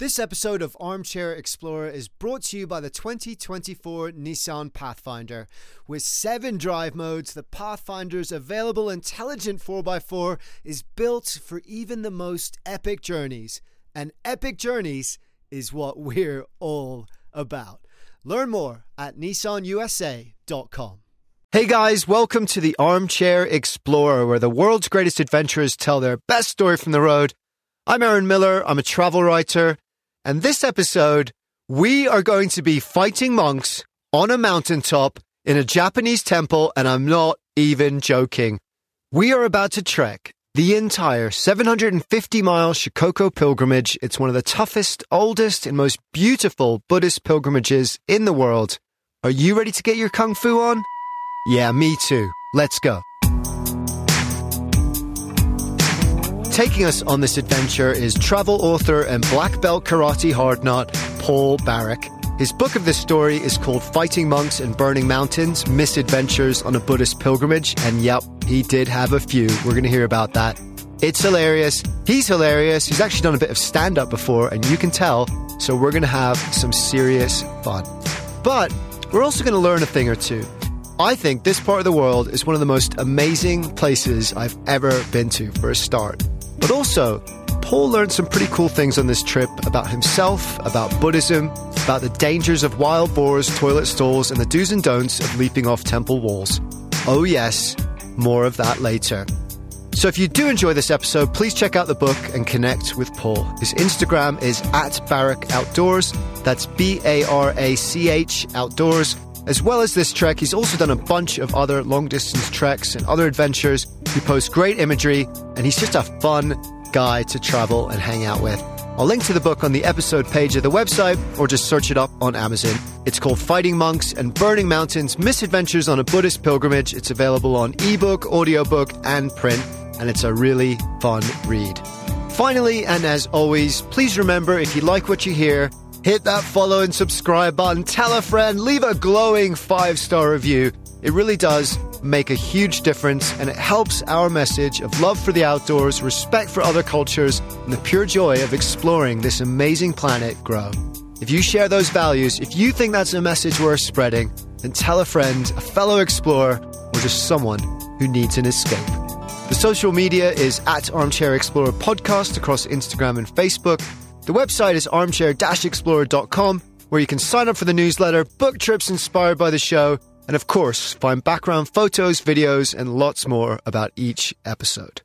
This episode of Armchair Explorer is brought to you by the 2024 Nissan Pathfinder. With seven drive modes, the Pathfinder's available intelligent 4x4 is built for even the most epic journeys. And epic journeys is what we're all about. Learn more at nissanusa.com. Hey guys, welcome to the Armchair Explorer, where the world's greatest adventurers tell their best story from the road. I'm Aaron Miller, I'm a travel writer. And this episode, we are going to be fighting monks on a mountaintop in a Japanese temple, and I'm not even joking. We are about to trek the entire 750 mile Shikoku pilgrimage. It's one of the toughest, oldest, and most beautiful Buddhist pilgrimages in the world. Are you ready to get your kung fu on? Yeah, me too. Let's go. Taking us on this adventure is travel author and black belt karate hardnut Paul Barach. His book of this story is called Fighting Monks and Burning Mountains Misadventures on a Buddhist Pilgrimage. And yep, he did have a few. We're going to hear about that. It's hilarious. He's hilarious. He's actually done a bit of stand up before, and you can tell. So we're going to have some serious fun. But we're also going to learn a thing or two. I think this part of the world is one of the most amazing places I've ever been to for a start. But also, Paul learned some pretty cool things on this trip about himself, about Buddhism, about the dangers of wild boars, toilet stalls, and the do's and don'ts of leaping off temple walls. Oh, yes, more of that later. So if you do enjoy this episode, please check out the book and connect with Paul. His Instagram is at Barach Outdoors. That's B A R A C H Outdoors. As well as this trek, he's also done a bunch of other long distance treks and other adventures. He posts great imagery, and he's just a fun guy to travel and hang out with. I'll link to the book on the episode page of the website or just search it up on Amazon. It's called Fighting Monks and Burning Mountains Misadventures on a Buddhist Pilgrimage. It's available on ebook, audiobook, and print, and it's a really fun read. Finally, and as always, please remember if you like what you hear, hit that follow and subscribe button, tell a friend, leave a glowing five star review. It really does make a huge difference and it helps our message of love for the outdoors, respect for other cultures, and the pure joy of exploring this amazing planet grow. If you share those values, if you think that's a message worth spreading, then tell a friend, a fellow explorer, or just someone who needs an escape. The social media is at Armchair Explorer Podcast across Instagram and Facebook. The website is armchair-explorer.com, where you can sign up for the newsletter, book trips inspired by the show, and of course, find background photos, videos, and lots more about each episode.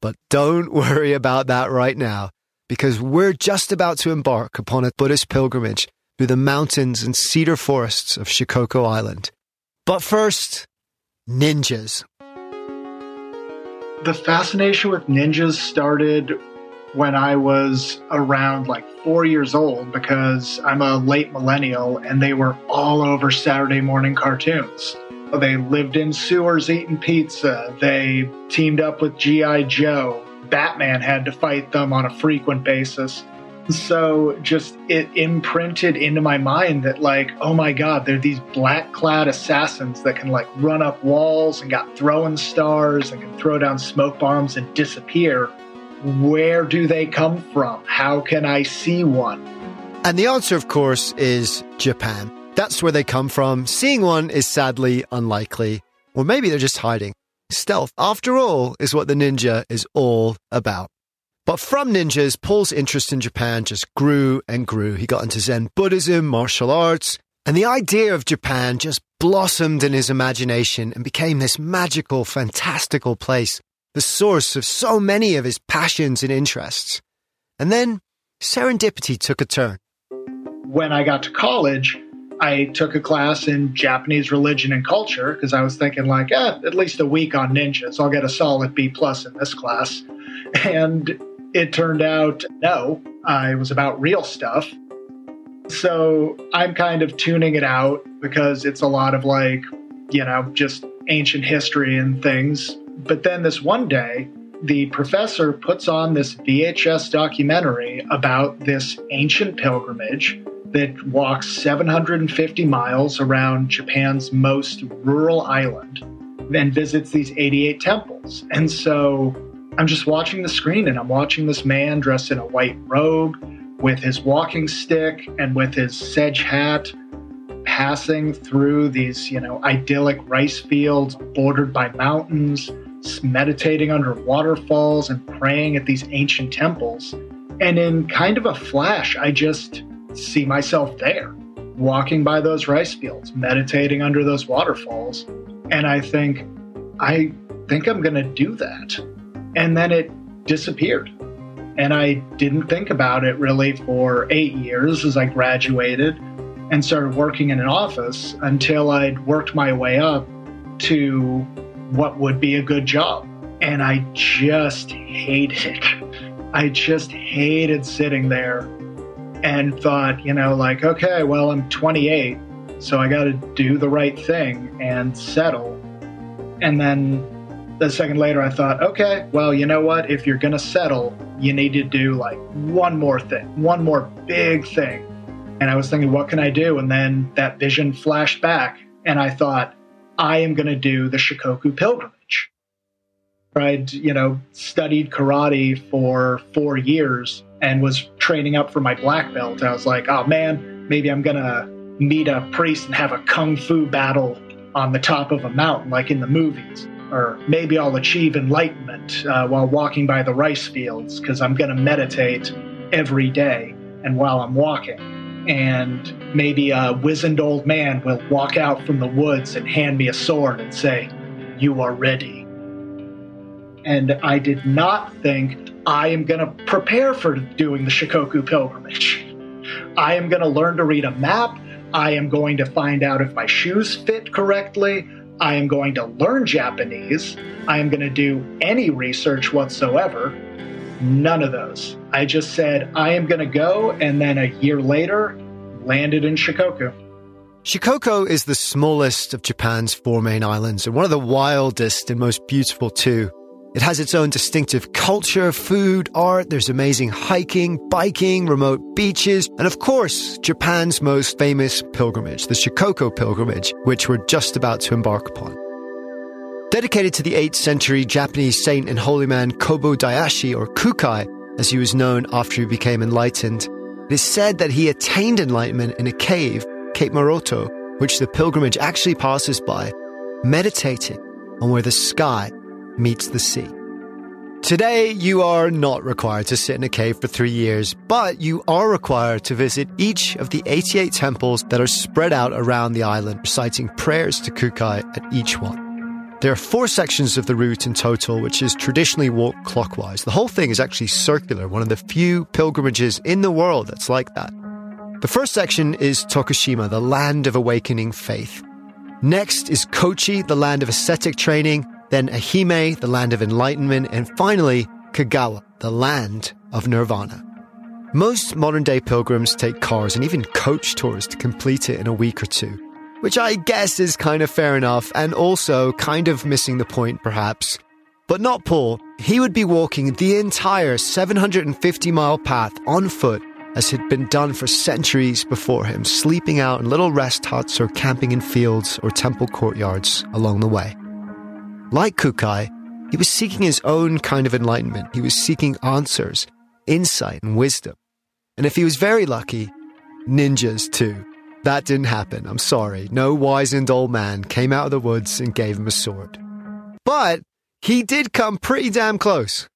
But don't worry about that right now, because we're just about to embark upon a Buddhist pilgrimage through the mountains and cedar forests of Shikoku Island. But first, ninjas. The fascination with ninjas started when I was around like four years old because I'm a late millennial and they were all over Saturday morning cartoons. They lived in sewers eating pizza. They teamed up with G.I. Joe. Batman had to fight them on a frequent basis. So just it imprinted into my mind that like, oh my god, they're these black clad assassins that can like run up walls and got throwing stars and can throw down smoke bombs and disappear where do they come from? How can I see one? And the answer, of course, is Japan. That's where they come from. Seeing one is sadly unlikely. Or maybe they're just hiding. Stealth, after all, is what the ninja is all about. But from ninjas, Paul's interest in Japan just grew and grew. He got into Zen Buddhism, martial arts, and the idea of Japan just blossomed in his imagination and became this magical, fantastical place the source of so many of his passions and interests. And then serendipity took a turn. When I got to college, I took a class in Japanese religion and culture because I was thinking like, eh, at least a week on ninjas. I'll get a solid B plus in this class. And it turned out no, I was about real stuff. So I'm kind of tuning it out because it's a lot of like, you know, just ancient history and things but then this one day, the professor puts on this VHS documentary about this ancient pilgrimage that walks 750 miles around Japan's most rural island and visits these 88 temples. And so I'm just watching the screen and I'm watching this man dressed in a white robe with his walking stick and with his sedge hat, passing through these, you know, idyllic rice fields bordered by mountains, meditating under waterfalls and praying at these ancient temples. And in kind of a flash, I just see myself there, walking by those rice fields, meditating under those waterfalls. And I think, I think I'm going to do that. And then it disappeared. And I didn't think about it really for eight years as I graduated and started working in an office until I'd worked my way up to what would be a good job. And I just hated it. I just hated sitting there and thought, you know, like, okay, well, I'm 28, so I got to do the right thing and settle. And then a second later, I thought, okay, well, you know what? If you're going to settle, you need to do like one more thing, one more big thing. And I was thinking, what can I do? And then that vision flashed back, and I thought, I am going to do the Shikoku pilgrimage. I'd, you know, studied karate for four years and was training up for my black belt. I was like, oh man, maybe I'm going to meet a priest and have a kung fu battle on the top of a mountain like in the movies or maybe I'll achieve enlightenment uh, while walking by the rice fields because I'm going to meditate every day and while I'm walking. And maybe a wizened old man will walk out from the woods and hand me a sword and say, You are ready. And I did not think I am going to prepare for doing the Shikoku pilgrimage. I am going to learn to read a map. I am going to find out if my shoes fit correctly. I am going to learn Japanese. I am going to do any research whatsoever. None of those. I just said, I am going to go, and then a year later, landed in Shikoku. Shikoku is the smallest of Japan's four main islands and one of the wildest and most beautiful too. It has its own distinctive culture, food, art, there's amazing hiking, biking, remote beaches, and of course, Japan's most famous pilgrimage, the Shikoku pilgrimage, which we're just about to embark upon. Dedicated to the 8th century Japanese saint and holy man Kobo Daishi, or Kukai, as he was known after he became enlightened, it is said that he attained enlightenment in a cave, Cape Moroto, which the pilgrimage actually passes by, meditating on where the sky meets the sea. Today, you are not required to sit in a cave for three years, but you are required to visit each of the 88 temples that are spread out around the island, reciting prayers to Kukai at each one. There are four sections of the route in total, which is traditionally walked clockwise. The whole thing is actually circular, one of the few pilgrimages in the world that's like that. The first section is Tokushima, the land of awakening faith. Next is Kochi, the land of ascetic training then Ehime, the land of enlightenment, and finally Kagawa, the land of nirvana. Most modern day pilgrims take cars and even coach tours to complete it in a week or two, which I guess is kind of fair enough and also kind of missing the point perhaps. But not Paul. He would be walking the entire 750 mile path on foot as had been done for centuries before him, sleeping out in little rest huts or camping in fields or temple courtyards along the way. Like Kukai, he was seeking his own kind of enlightenment. He was seeking answers, insight, and wisdom. And if he was very lucky, ninjas too. That didn't happen. I'm sorry. No wizened old man came out of the woods and gave him a sword. But he did come pretty damn close.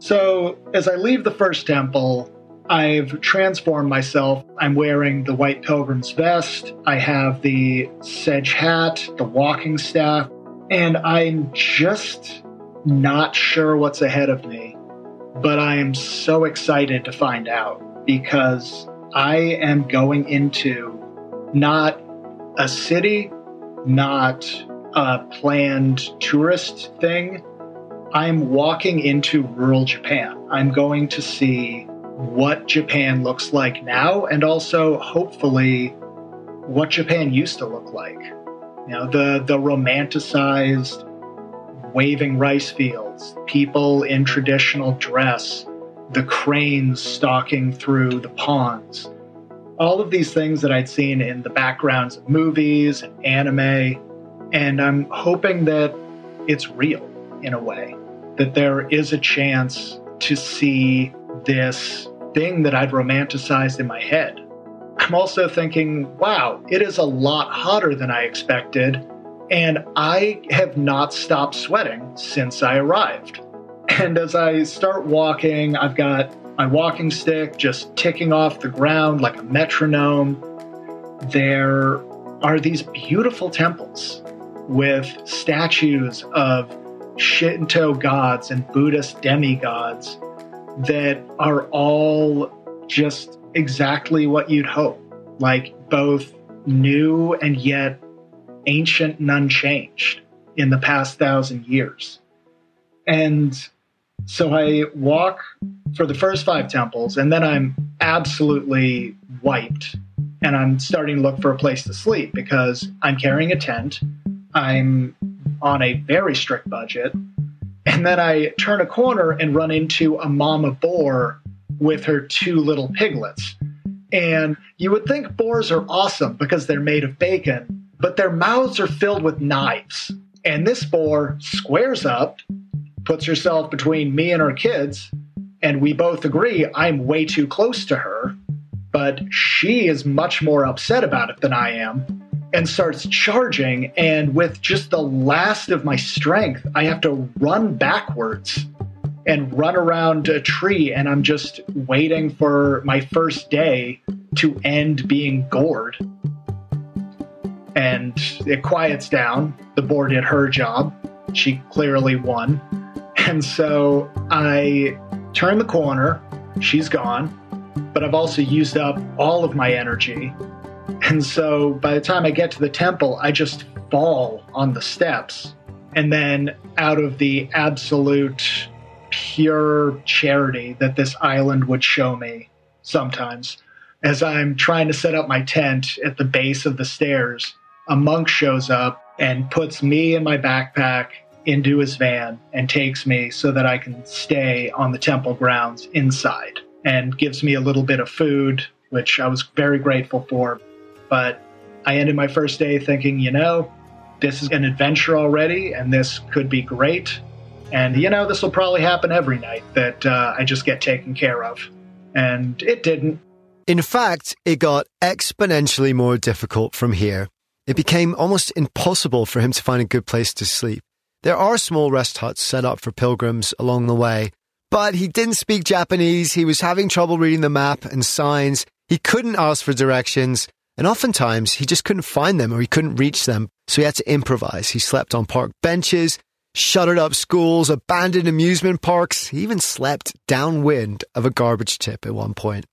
So, as I leave the first temple, I've transformed myself. I'm wearing the white pilgrim's vest. I have the sedge hat, the walking staff, and I'm just not sure what's ahead of me. But I am so excited to find out because I am going into not a city, not a planned tourist thing. I'm walking into rural Japan. I'm going to see what Japan looks like now and also hopefully what Japan used to look like. You know, the the romanticized waving rice fields, people in traditional dress, the cranes stalking through the ponds. All of these things that I'd seen in the backgrounds of movies and anime. And I'm hoping that it's real in a way, that there is a chance to see this thing that I'd romanticized in my head. I'm also thinking, wow, it is a lot hotter than I expected, and I have not stopped sweating since I arrived. And as I start walking, I've got my walking stick just ticking off the ground like a metronome. There are these beautiful temples with statues of Shinto gods and Buddhist demigods that are all just exactly what you'd hope. Like both new and yet ancient and unchanged in the past thousand years. And so I walk for the first five temples, and then I'm absolutely wiped. And I'm starting to look for a place to sleep because I'm carrying a tent. I'm on a very strict budget. And then I turn a corner and run into a mama boar with her two little piglets. And you would think boars are awesome because they're made of bacon, but their mouths are filled with knives. And this boar squares up, puts herself between me and her kids, and we both agree I'm way too close to her, but she is much more upset about it than I am and starts charging. And with just the last of my strength, I have to run backwards and run around a tree. And I'm just waiting for my first day to end being gored. And it quiets down. The boar did her job. She clearly won. And so I turn the corner. She's gone. But I've also used up all of my energy and so by the time I get to the temple, I just fall on the steps. And then, out of the absolute pure charity that this island would show me sometimes, as I'm trying to set up my tent at the base of the stairs, a monk shows up and puts me and my backpack into his van and takes me so that I can stay on the temple grounds inside and gives me a little bit of food, which I was very grateful for. But I ended my first day thinking, you know, this is an adventure already, and this could be great. And, you know, this will probably happen every night that uh, I just get taken care of. And it didn't. In fact, it got exponentially more difficult from here. It became almost impossible for him to find a good place to sleep. There are small rest huts set up for pilgrims along the way, but he didn't speak Japanese. He was having trouble reading the map and signs. He couldn't ask for directions. And oftentimes he just couldn't find them or he couldn't reach them. So he had to improvise. He slept on park benches, shuttered up schools, abandoned amusement parks. He even slept downwind of a garbage tip at one point.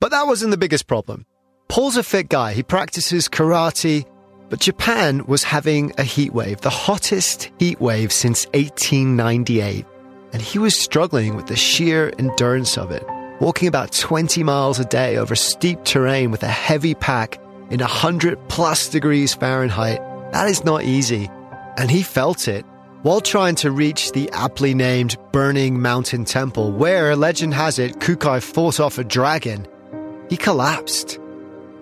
But that wasn't the biggest problem. Paul's a fit guy. He practices karate, but Japan was having a heat wave, the hottest heat wave since 1898. And he was struggling with the sheer endurance of it walking about 20 miles a day over steep terrain with a heavy pack in 100 plus degrees Fahrenheit. That is not easy. And he felt it while trying to reach the aptly named Burning Mountain Temple, where, legend has it, Kukai fought off a dragon. He collapsed.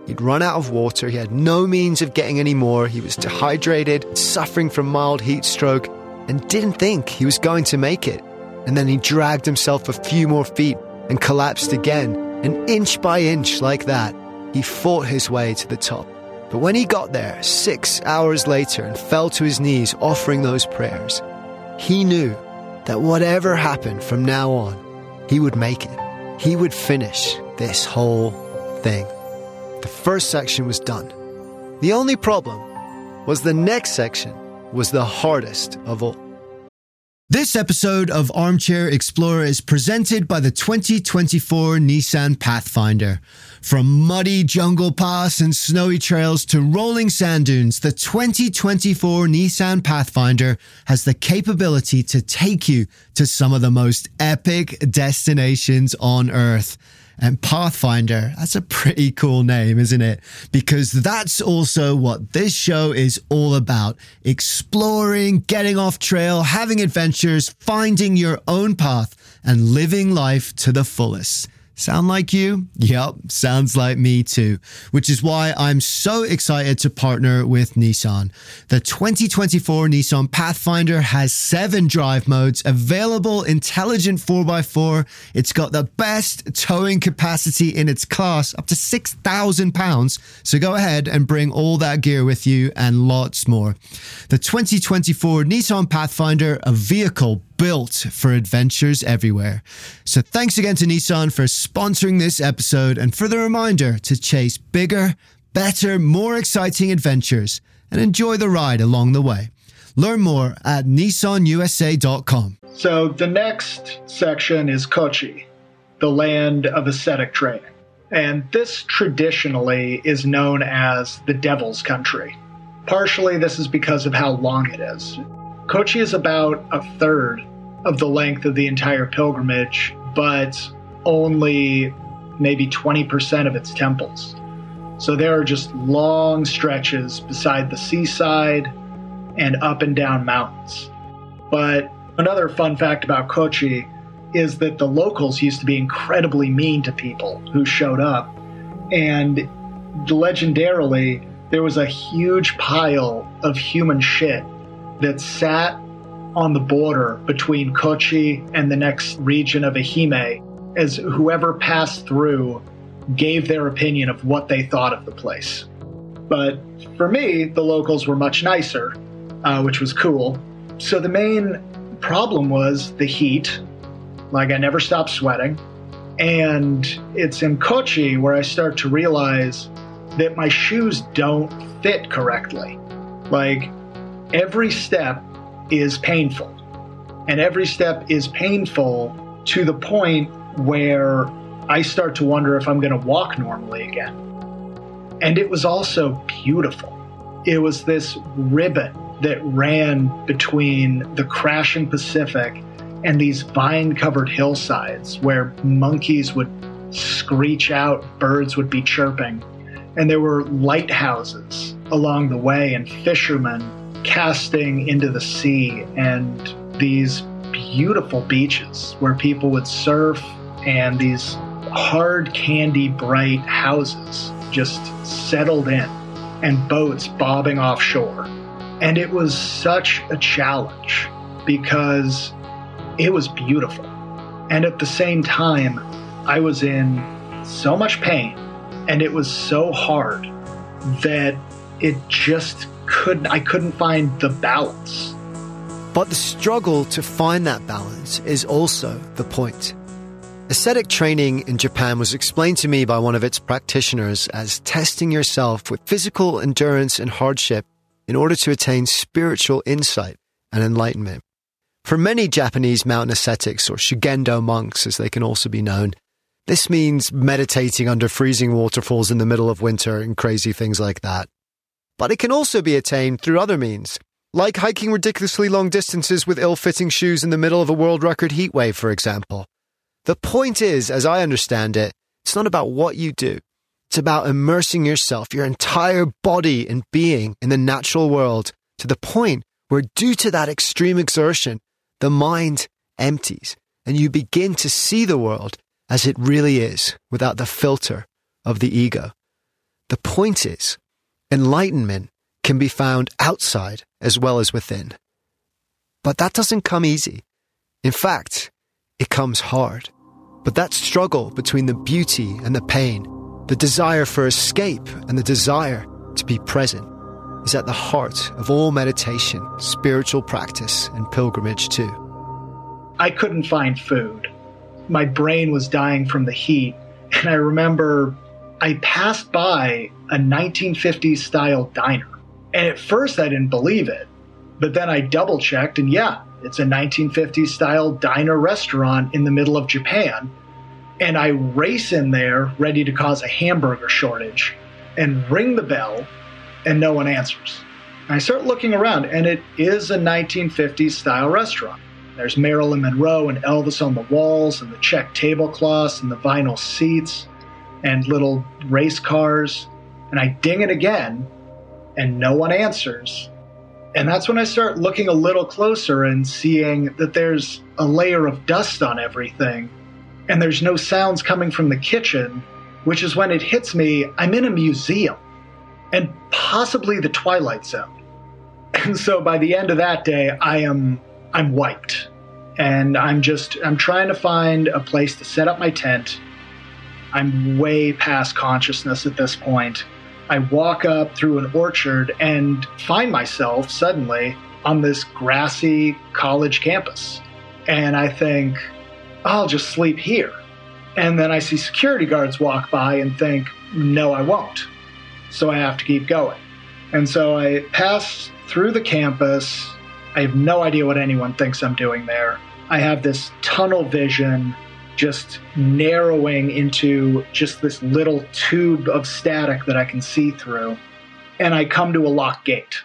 He'd run out of water, he had no means of getting any more, he was dehydrated, suffering from mild heat stroke, and didn't think he was going to make it. And then he dragged himself a few more feet and collapsed again. And inch by inch, like that, he fought his way to the top. But when he got there, six hours later, and fell to his knees offering those prayers, he knew that whatever happened from now on, he would make it. He would finish this whole thing. The first section was done. The only problem was the next section was the hardest of all. This episode of Armchair Explorer is presented by the 2024 Nissan Pathfinder. From muddy jungle paths and snowy trails to rolling sand dunes, the 2024 Nissan Pathfinder has the capability to take you to some of the most epic destinations on Earth. And Pathfinder, that's a pretty cool name, isn't it? Because that's also what this show is all about exploring, getting off trail, having adventures, finding your own path, and living life to the fullest. Sound like you? Yep, sounds like me too. Which is why I'm so excited to partner with Nissan. The 2024 Nissan Pathfinder has seven drive modes, available intelligent 4x4. It's got the best towing capacity in its class, up to 6,000 pounds. So go ahead and bring all that gear with you and lots more. The 2024 Nissan Pathfinder, a vehicle built for adventures everywhere. So thanks again to Nissan for sponsoring this episode and for the reminder to chase bigger, better, more exciting adventures and enjoy the ride along the way. Learn more at nissanusa.com. So the next section is Kochi, the land of ascetic training. And this traditionally is known as the devil's country. Partially, this is because of how long it is. Kochi is about a third of the length of the entire pilgrimage, but only maybe 20% of its temples. So there are just long stretches beside the seaside and up and down mountains. But another fun fact about Kochi is that the locals used to be incredibly mean to people who showed up. And legendarily, there was a huge pile of human shit that sat on the border between Kochi and the next region of Ehime as whoever passed through gave their opinion of what they thought of the place. But for me, the locals were much nicer, uh, which was cool. So the main problem was the heat. Like, I never stopped sweating. And it's in Kochi where I start to realize that my shoes don't fit correctly. Like, every step is painful. And every step is painful to the point where I start to wonder if I'm going to walk normally again. And it was also beautiful. It was this ribbon that ran between the crashing Pacific and these vine covered hillsides where monkeys would screech out, birds would be chirping. And there were lighthouses along the way and fishermen casting into the sea and these beautiful beaches where people would surf and these hard candy bright houses just settled in and boats bobbing offshore. And it was such a challenge because it was beautiful. And at the same time, I was in so much pain and it was so hard that it just couldn't I couldn't find the balance. But the struggle to find that balance is also the point. Ascetic training in Japan was explained to me by one of its practitioners as testing yourself with physical endurance and hardship in order to attain spiritual insight and enlightenment. For many Japanese mountain ascetics, or Shugendo monks as they can also be known, this means meditating under freezing waterfalls in the middle of winter and crazy things like that. But it can also be attained through other means, like hiking ridiculously long distances with ill fitting shoes in the middle of a world record heatwave, for example. The point is, as I understand it, it's not about what you do. It's about immersing yourself, your entire body and being in the natural world to the point where, due to that extreme exertion, the mind empties and you begin to see the world as it really is without the filter of the ego. The point is, enlightenment can be found outside as well as within. But that doesn't come easy. In fact, it comes hard. But that struggle between the beauty and the pain, the desire for escape and the desire to be present, is at the heart of all meditation, spiritual practice, and pilgrimage, too. I couldn't find food. My brain was dying from the heat, and I remember I passed by a 1950s style diner. And at first I didn't believe it, but then I double checked, and yeah, it's a 1950s style diner restaurant in the middle of Japan. And I race in there ready to cause a hamburger shortage and ring the bell, and no one answers. I start looking around, and it is a 1950s style restaurant. There's Marilyn Monroe and Elvis on the walls, and the check tablecloths, and the vinyl seats, and little race cars. And I ding it again, and no one answers. And that's when I start looking a little closer and seeing that there's a layer of dust on everything. and there's no sounds coming from the kitchen, which is when it hits me I'm in a museum and possibly the Twilight Zone. And so by the end of that day, I am I'm wiped. And I'm just I'm trying to find a place to set up my tent. I'm way past consciousness at this point. I walk up through an orchard and find myself suddenly on this grassy college campus. And I think, I'll just sleep here. And then I see security guards walk by and think, no, I won't. So I have to keep going. And so I pass through the campus. I have no idea what anyone thinks I'm doing there. I have this tunnel vision just narrowing into just this little tube of static that I can see through. And I come to a locked gate.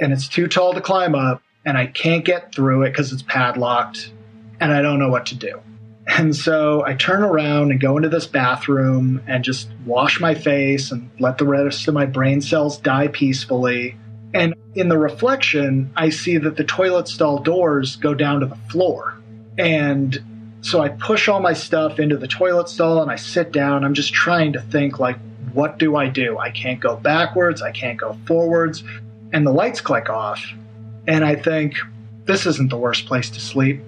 And it's too tall to climb up, and I can't get through it because it's padlocked and I don't know what to do. And so I turn around and go into this bathroom and just wash my face and let the rest of my brain cells die peacefully. And in the reflection, I see that the toilet stall doors go down to the floor. And so I push all my stuff into the toilet stall and I sit down. I'm just trying to think, like, what do I do? I can't go backwards, I can't go forwards. And the lights click off. And I think, this isn't the worst place to sleep.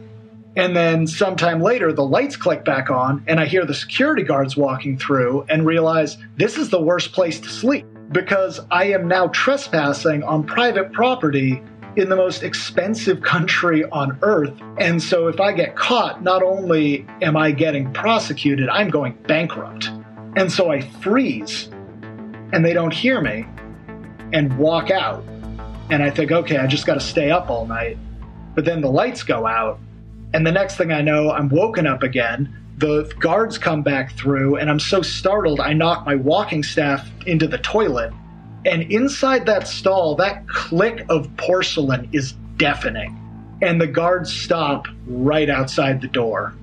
And then sometime later, the lights click back on, and I hear the security guards walking through and realize this is the worst place to sleep because I am now trespassing on private property in the most expensive country on earth. And so if I get caught, not only am I getting prosecuted, I'm going bankrupt. And so I freeze, and they don't hear me, and walk out. And I think, okay, I just got to stay up all night. But then the lights go out and the next thing I know, I'm woken up again. The guards come back through, and I'm so startled, I knock my walking staff into the toilet. And inside that stall, that click of porcelain is deafening. And the guards stop right outside the door.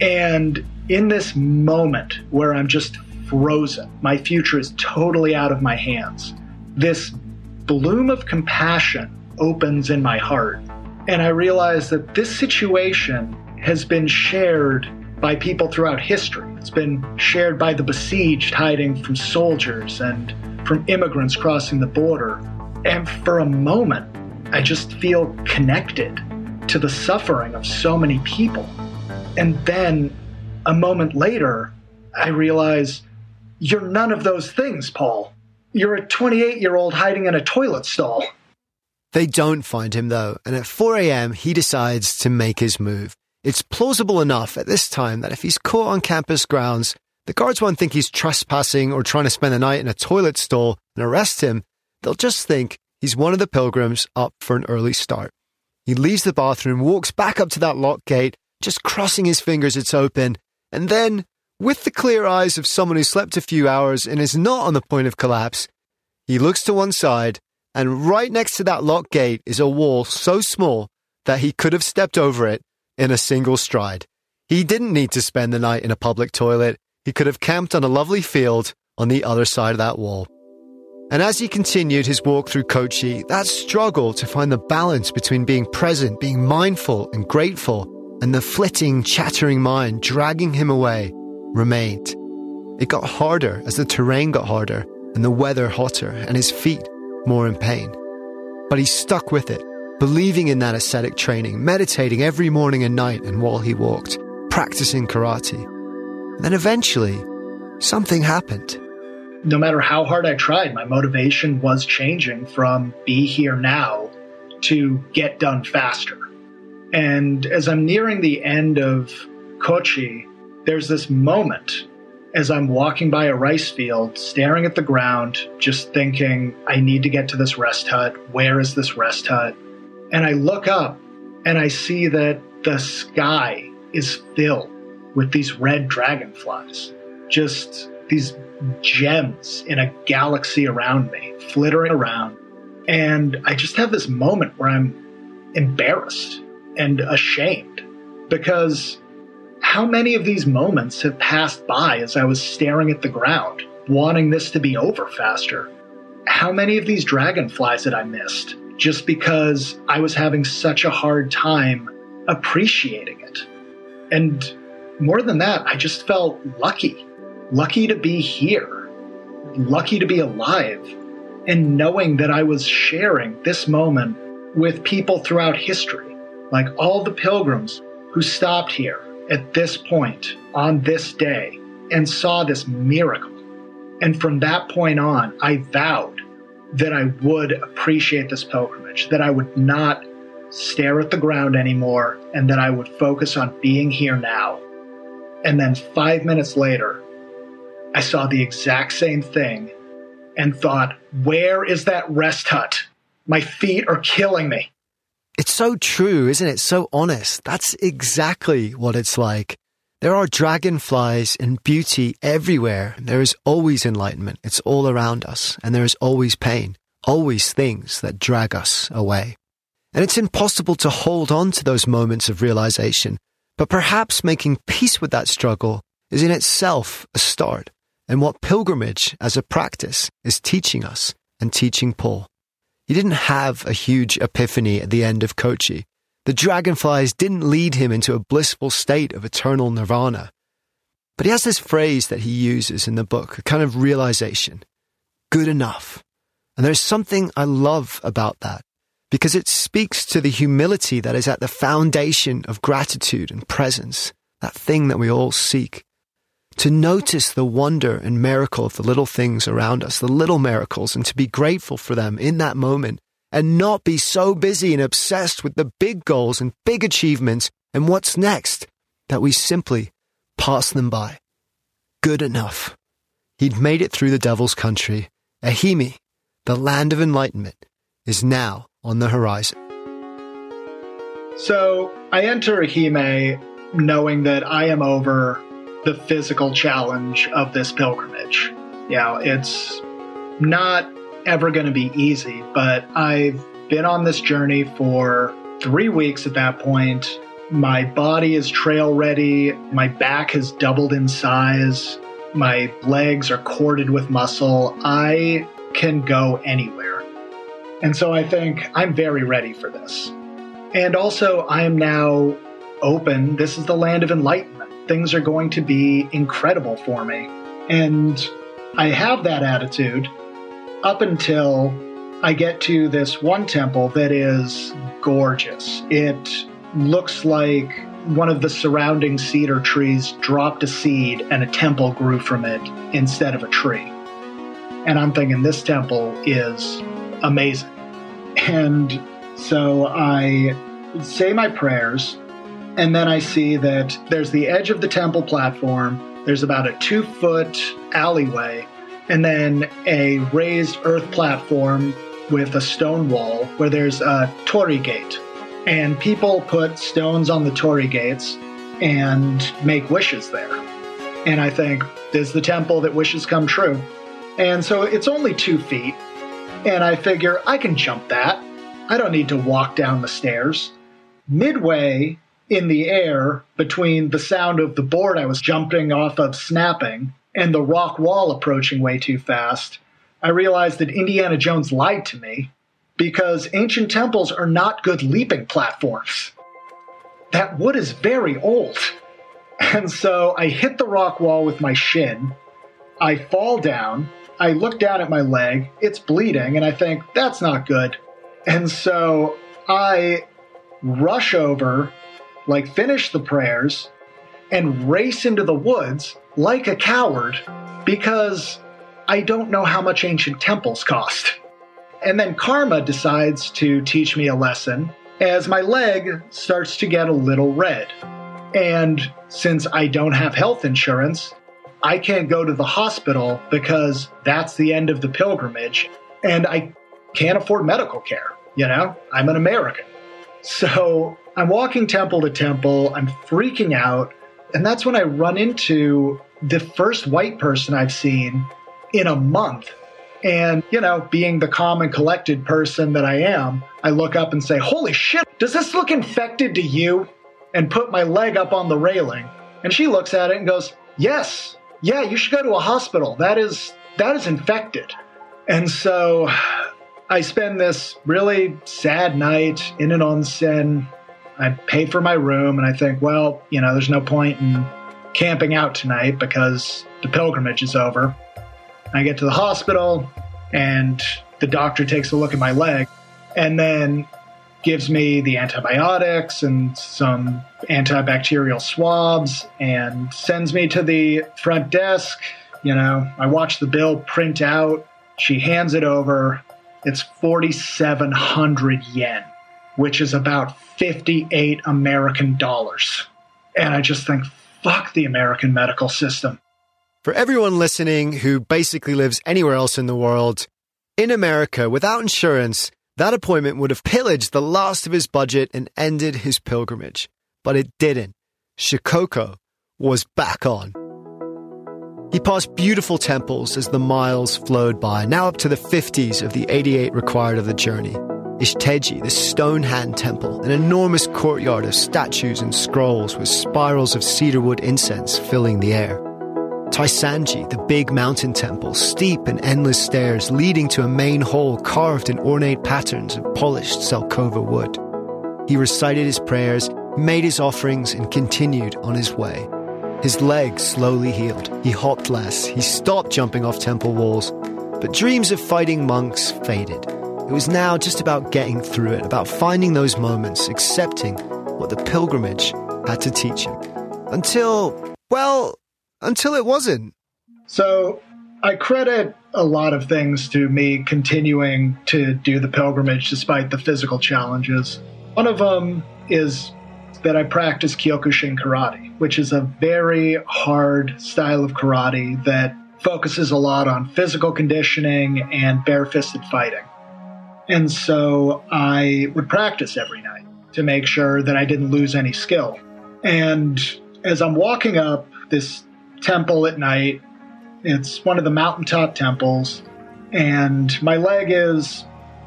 And in this moment where I'm just frozen, my future is totally out of my hands, this bloom of compassion opens in my heart and I realize that this situation has been shared by people throughout history. It's been shared by the besieged hiding from soldiers and from immigrants crossing the border. And for a moment, I just feel connected to the suffering of so many people. And then a moment later, I realize you're none of those things, Paul. You're a 28 year old hiding in a toilet stall. They don't find him though, and at 4 a.m., he decides to make his move. It's plausible enough at this time that if he's caught on campus grounds, the guards won't think he's trespassing or trying to spend the night in a toilet stall and arrest him. They'll just think he's one of the pilgrims up for an early start. He leaves the bathroom, walks back up to that locked gate, just crossing his fingers it's open, and then, with the clear eyes of someone who slept a few hours and is not on the point of collapse, he looks to one side and right next to that locked gate is a wall so small that he could have stepped over it in a single stride. He didn't need to spend the night in a public toilet. He could have camped on a lovely field on the other side of that wall. And as he continued his walk through Kochi, that struggle to find the balance between being present, being mindful and grateful, and the flitting, chattering mind dragging him away remained. It got harder as the terrain got harder and the weather hotter and his feet more in pain. But he stuck with it, believing in that ascetic training, meditating every morning and night and while he walked, practicing karate. Then eventually, something happened. No matter how hard I tried, my motivation was changing from be here now to get done faster. And as I'm nearing the end of Kochi, there's this moment as I'm walking by a rice field, staring at the ground, just thinking, I need to get to this rest hut. Where is this rest hut? And I look up and I see that the sky is filled with these red dragonflies, just these gems in a galaxy around me, flittering around. And I just have this moment where I'm embarrassed and ashamed because how many of these moments have passed by as I was staring at the ground, wanting this to be over faster? How many of these dragonflies had I missed just because I was having such a hard time appreciating it? And more than that, I just felt lucky. Lucky to be here. Lucky to be alive. And knowing that I was sharing this moment with people throughout history, like all the pilgrims who stopped here at this point on this day and saw this miracle. And from that point on, I vowed that I would appreciate this pilgrimage, that I would not stare at the ground anymore, and that I would focus on being here now. And then five minutes later, I saw the exact same thing and thought, where is that rest hut? My feet are killing me. It's so true, isn't it? So honest. That's exactly what it's like. There are dragonflies and beauty everywhere. There is always enlightenment. It's all around us. And there is always pain, always things that drag us away. And it's impossible to hold on to those moments of realization. But perhaps making peace with that struggle is in itself a start and what pilgrimage as a practice is teaching us and teaching Paul. He didn't have a huge epiphany at the end of Kochi. The dragonflies didn't lead him into a blissful state of eternal nirvana. But he has this phrase that he uses in the book, a kind of realization good enough. And there's something I love about that because it speaks to the humility that is at the foundation of gratitude and presence, that thing that we all seek to notice the wonder and miracle of the little things around us, the little miracles, and to be grateful for them in that moment and not be so busy and obsessed with the big goals and big achievements and what's next that we simply pass them by. Good enough. He'd made it through the devil's country. Ehime, the land of enlightenment, is now on the horizon. So I enter Ehime knowing that I am over the physical challenge of this pilgrimage. Know, it's not ever going to be easy, but I've been on this journey for three weeks at that point. My body is trail ready. My back has doubled in size. My legs are corded with muscle. I can go anywhere. And so I think I'm very ready for this. And also, I am now open. This is the land of enlightenment things are going to be incredible for me. And I have that attitude up until I get to this one temple that is gorgeous. It looks like one of the surrounding cedar trees dropped a seed and a temple grew from it instead of a tree. And I'm thinking this temple is amazing. And so I say my prayers and then I see that there's the edge of the temple platform, there's about a two foot alleyway, and then a raised earth platform with a stone wall where there's a torii gate. And people put stones on the torii gates and make wishes there. And I think, this is the temple that wishes come true? And so it's only two feet. And I figure I can jump that. I don't need to walk down the stairs. Midway in the air between the sound of the board I was jumping off of snapping and the rock wall approaching way too fast, I realized that Indiana Jones lied to me because ancient temples are not good leaping platforms. That wood is very old. And so I hit the rock wall with my shin. I fall down. I look down at my leg. It's bleeding. And I think, that's not good. And so I rush over like finish the prayers and race into the woods like a coward because I don't know how much ancient temples cost. And then karma decides to teach me a lesson as my leg starts to get a little red. And since I don't have health insurance, I can't go to the hospital because that's the end of the pilgrimage. And I can't afford medical care. You know, I'm an American. So I'm walking temple to temple. I'm freaking out. And that's when I run into the first white person I've seen in a month. And, you know, being the calm and collected person that I am, I look up and say, Holy shit, does this look infected to you? And put my leg up on the railing. And she looks at it and goes, Yes, yeah, you should go to a hospital. That is that is infected. And so I spend this really sad night in an onsen I pay for my room and I think, well, you know, there's no point in camping out tonight because the pilgrimage is over. I get to the hospital, and the doctor takes a look at my leg and then gives me the antibiotics and some antibacterial swabs and sends me to the front desk. You know, I watch the bill print out. She hands it over. It's 4,700 yen, which is about 58 American dollars. And I just think, fuck the American medical system. For everyone listening who basically lives anywhere else in the world, in America, without insurance, that appointment would have pillaged the last of his budget and ended his pilgrimage. But it didn't. Shikoku was back on. He passed beautiful temples as the miles flowed by, now up to the 50s of the 88 required of the journey. Ishiteji, the stone hand temple, an enormous courtyard of statues and scrolls with spirals of cedarwood incense filling the air. Taisanji, the big mountain temple, steep and endless stairs leading to a main hall carved in ornate patterns of polished Zelkova wood. He recited his prayers, made his offerings, and continued on his way. His legs slowly healed. He hopped less. He stopped jumping off temple walls. But dreams of fighting monks faded. It was now just about getting through it, about finding those moments, accepting what the pilgrimage had to teach him. Until, well, until it wasn't. So I credit a lot of things to me continuing to do the pilgrimage despite the physical challenges. One of them is that I practice Kyokushin karate, which is a very hard style of karate that focuses a lot on physical conditioning and barefisted fighting. And so I would practice every night to make sure that I didn't lose any skill. And as I'm walking up this temple at night. It's one of the mountaintop temples, and my leg is,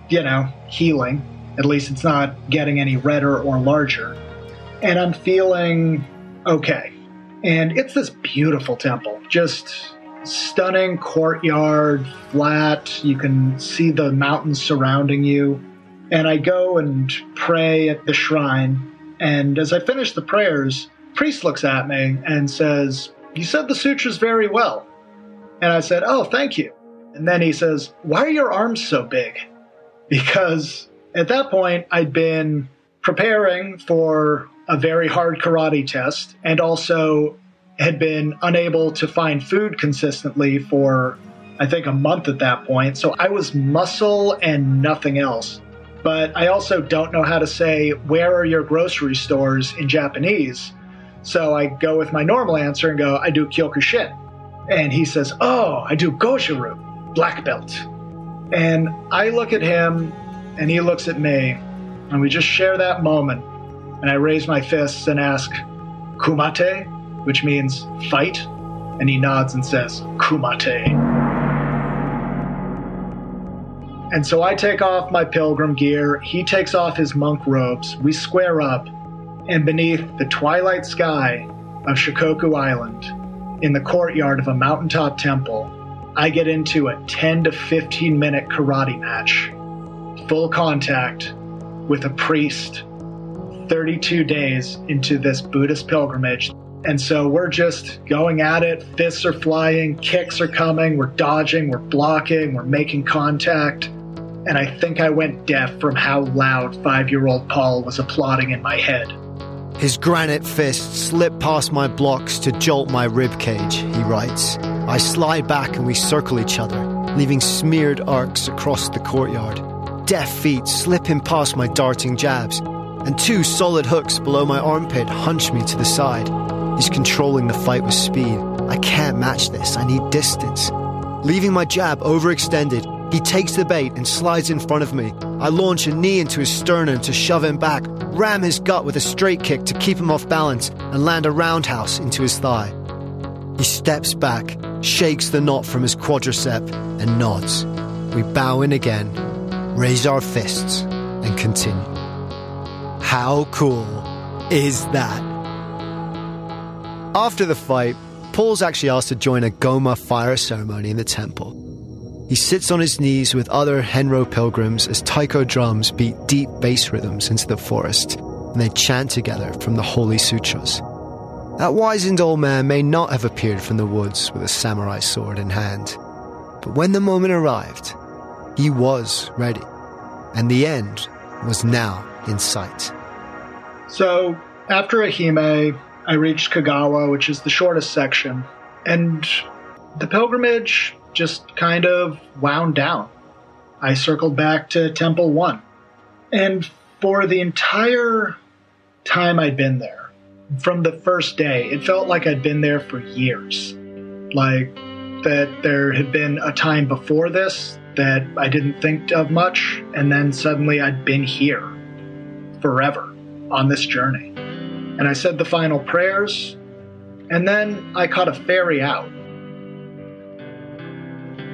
you know, healing. At least it's not getting any redder or larger. And I'm feeling okay. And it's this beautiful temple, just stunning courtyard, flat. You can see the mountains surrounding you. And I go and pray at the shrine. And as I finish the prayers, priest looks at me and says, you said the sutras very well. And I said, Oh, thank you. And then he says, Why are your arms so big? Because at that point, I'd been preparing for a very hard karate test and also had been unable to find food consistently for, I think, a month at that point. So I was muscle and nothing else. But I also don't know how to say, Where are your grocery stores in Japanese? So I go with my normal answer and go, I do Kyokushin. And he says, Oh, I do Goju-ryu, black belt. And I look at him and he looks at me, and we just share that moment. And I raise my fists and ask, Kumite, which means fight. And he nods and says, Kumite. And so I take off my pilgrim gear. He takes off his monk robes. We square up and beneath the twilight sky of Shikoku Island, in the courtyard of a mountaintop temple, I get into a 10 to 15 minute karate match, full contact with a priest 32 days into this Buddhist pilgrimage. And so we're just going at it. Fists are flying, kicks are coming, we're dodging, we're blocking, we're making contact. And I think I went deaf from how loud five year old Paul was applauding in my head. His granite fist slipped past my blocks to jolt my ribcage, he writes. I slide back and we circle each other, leaving smeared arcs across the courtyard. Deft feet slipping past my darting jabs, and two solid hooks below my armpit hunch me to the side. He's controlling the fight with speed. I can't match this, I need distance. Leaving my jab overextended, he takes the bait and slides in front of me. I launch a knee into his sternum to shove him back, ram his gut with a straight kick to keep him off balance, and land a roundhouse into his thigh. He steps back, shakes the knot from his quadricep, and nods. We bow in again, raise our fists, and continue. How cool is that? After the fight, Paul's actually asked to join a Goma fire ceremony in the temple. He sits on his knees with other Henro pilgrims as taiko drums beat deep bass rhythms into the forest, and they chant together from the Holy Sutras. That wizened old man may not have appeared from the woods with a samurai sword in hand, but when the moment arrived, he was ready, and the end was now in sight. So, after Ehime, I reached Kagawa, which is the shortest section, and the pilgrimage just kind of wound down. I circled back to Temple 1. And for the entire time I'd been there, from the first day, it felt like I'd been there for years. Like that there had been a time before this that I didn't think of much, and then suddenly I'd been here forever on this journey. And I said the final prayers, and then I caught a ferry out.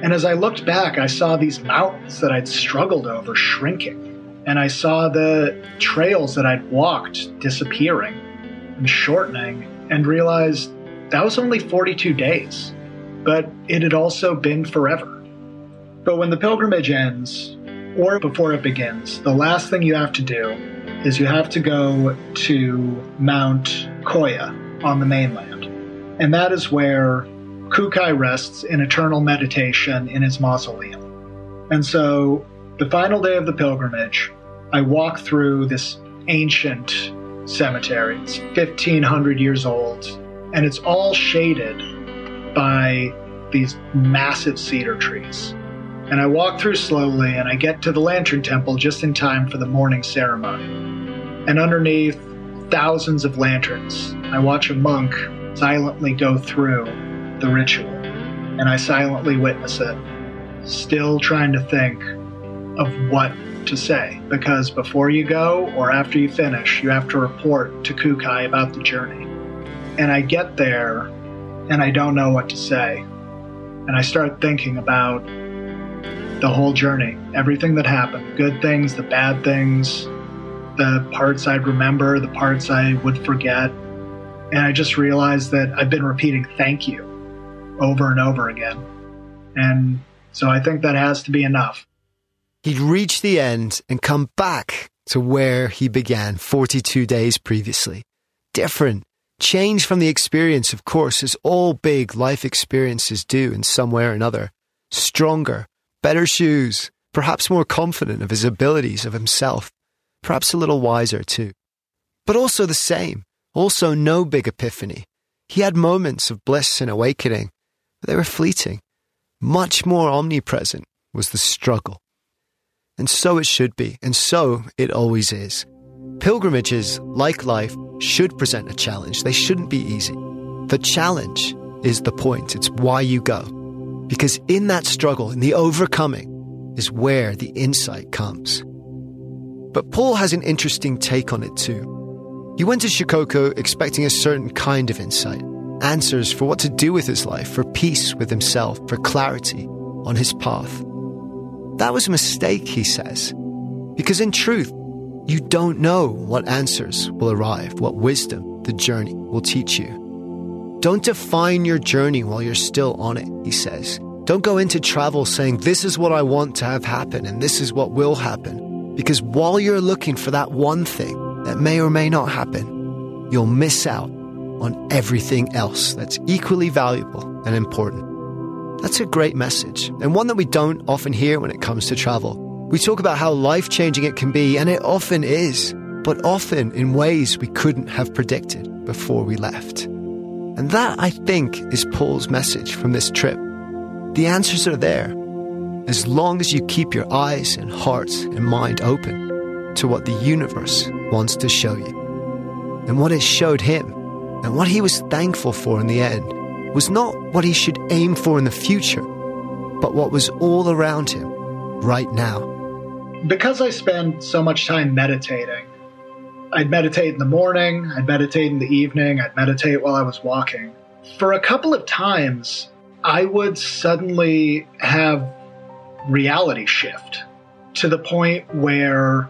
And as I looked back, I saw these mountains that I'd struggled over shrinking. And I saw the trails that I'd walked disappearing and shortening, and realized that was only 42 days. But it had also been forever. But when the pilgrimage ends, or before it begins, the last thing you have to do is you have to go to Mount Koya on the mainland. And that is where Kukai rests in eternal meditation in his mausoleum. And so, the final day of the pilgrimage, I walk through this ancient cemetery. It's 1500 years old, and it's all shaded by these massive cedar trees. And I walk through slowly and I get to the Lantern Temple just in time for the morning ceremony. And underneath thousands of lanterns, I watch a monk silently go through the ritual. And I silently witness it, still trying to think of what to say. Because before you go or after you finish, you have to report to Kukai about the journey. And I get there and I don't know what to say. And I start thinking about the whole journey, everything that happened good things, the bad things, the parts I'd remember, the parts I would forget. And I just realized that I've been repeating thank you over and over again. And so I think that has to be enough. He'd reach the end and come back to where he began 42 days previously. Different. Change from the experience, of course, as all big life experiences do in some way or another. Stronger, better shoes, perhaps more confident of his abilities, of himself, perhaps a little wiser too. But also the same, also no big epiphany. He had moments of bliss and awakening, but they were fleeting. Much more omnipresent was the struggle. And so it should be, and so it always is. Pilgrimages, like life, should present a challenge. They shouldn't be easy. The challenge is the point, it's why you go. Because in that struggle, in the overcoming, is where the insight comes. But Paul has an interesting take on it too. He went to Shikoku expecting a certain kind of insight, answers for what to do with his life, for peace with himself, for clarity on his path. That was a mistake, he says, because in truth, you don't know what answers will arrive, what wisdom the journey will teach you. Don't define your journey while you're still on it, he says. Don't go into travel saying, This is what I want to have happen and this is what will happen. Because while you're looking for that one thing that may or may not happen, you'll miss out on everything else that's equally valuable and important. That's a great message, and one that we don't often hear when it comes to travel. We talk about how life changing it can be, and it often is, but often in ways we couldn't have predicted before we left. And that, I think, is Paul's message from this trip. The answers are there, as long as you keep your eyes and heart and mind open to what the universe wants to show you. And what it showed him, and what he was thankful for in the end, was not what he should aim for in the future, but what was all around him right now. Because I spend so much time meditating, I'd meditate in the morning, I'd meditate in the evening, I'd meditate while I was walking. For a couple of times, I would suddenly have reality shift to the point where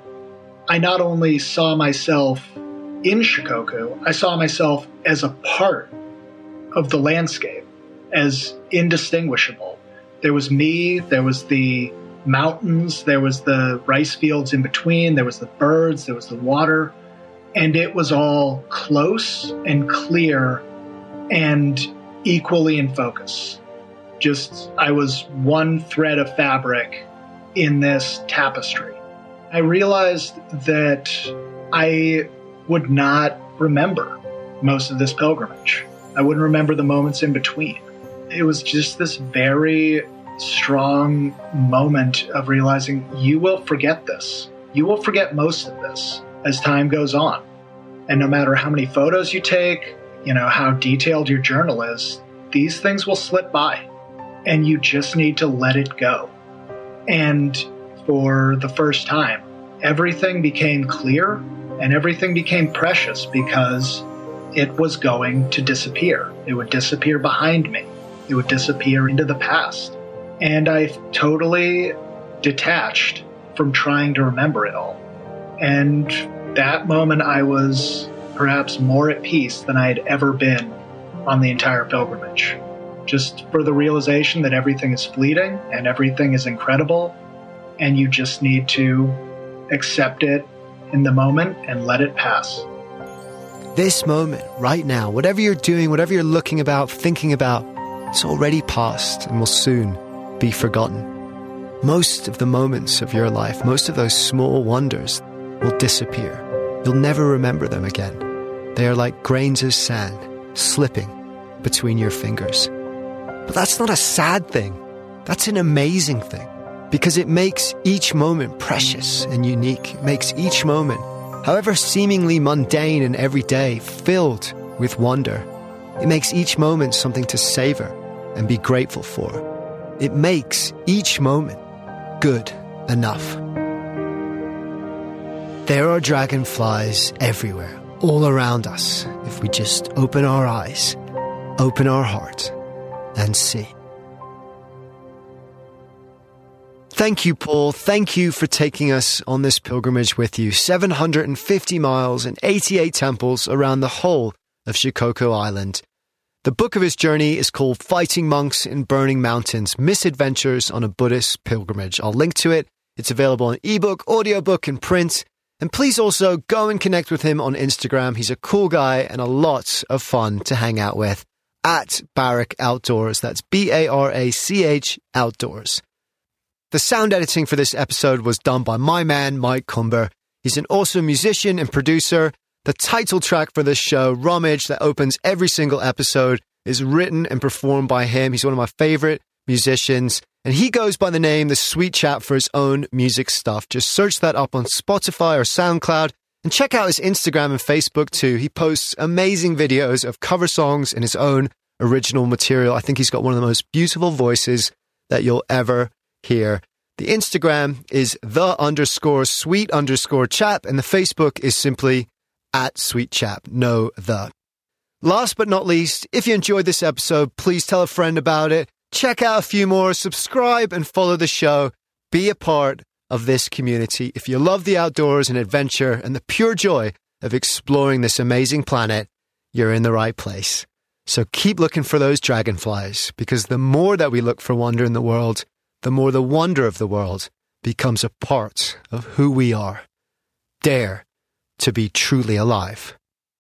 I not only saw myself in Shikoku, I saw myself as a part of the landscape, as indistinguishable. There was me, there was the mountains, there was the rice fields in between, there was the birds, there was the water And it was all close and clear and equally in focus. Just, I was one thread of fabric in this tapestry. I realized that I would not remember most of this pilgrimage. I wouldn't remember the moments in between. It was just this very strong moment of realizing you will forget this. You will forget most of this as time goes on. And no matter how many photos you take, you know, how detailed your journal is, these things will slip by. And you just need to let it go. And for the first time, everything became clear and everything became precious because it was going to disappear. It would disappear behind me, it would disappear into the past. And I totally detached from trying to remember it all. And that moment, I was perhaps more at peace than I had ever been on the entire pilgrimage. Just for the realization that everything is fleeting and everything is incredible, and you just need to accept it in the moment and let it pass. This moment, right now, whatever you're doing, whatever you're looking about, thinking about, it's already past and will soon be forgotten. Most of the moments of your life, most of those small wonders will disappear. You'll never remember them again. They are like grains of sand slipping between your fingers. But that's not a sad thing. That's an amazing thing because it makes each moment precious and unique. It makes each moment, however seemingly mundane and everyday, filled with wonder. It makes each moment something to savor and be grateful for. It makes each moment good enough. There are dragonflies everywhere, all around us, if we just open our eyes, open our heart, and see. Thank you, Paul. Thank you for taking us on this pilgrimage with you. 750 miles and 88 temples around the whole of Shikoku Island. The book of his journey is called Fighting Monks in Burning Mountains Misadventures on a Buddhist Pilgrimage. I'll link to it. It's available on ebook, audiobook, and print. And please also go and connect with him on Instagram. He's a cool guy and a lot of fun to hang out with at Barach Outdoors. That's B A R A C H Outdoors. The sound editing for this episode was done by my man, Mike Cumber. He's an awesome musician and producer. The title track for this show, Rummage, that opens every single episode, is written and performed by him. He's one of my favorite musicians, and he goes by the name The Sweet Chap for his own music stuff. Just search that up on Spotify or SoundCloud and check out his Instagram and Facebook too. He posts amazing videos of cover songs and his own original material. I think he's got one of the most beautiful voices that you'll ever hear. The Instagram is the underscore sweet underscore chap, and the Facebook is simply at sweet chap. No, the. Last but not least, if you enjoyed this episode, please tell a friend about it. Check out a few more, subscribe and follow the show. Be a part of this community. If you love the outdoors and adventure and the pure joy of exploring this amazing planet, you're in the right place. So keep looking for those dragonflies because the more that we look for wonder in the world, the more the wonder of the world becomes a part of who we are. Dare to be truly alive.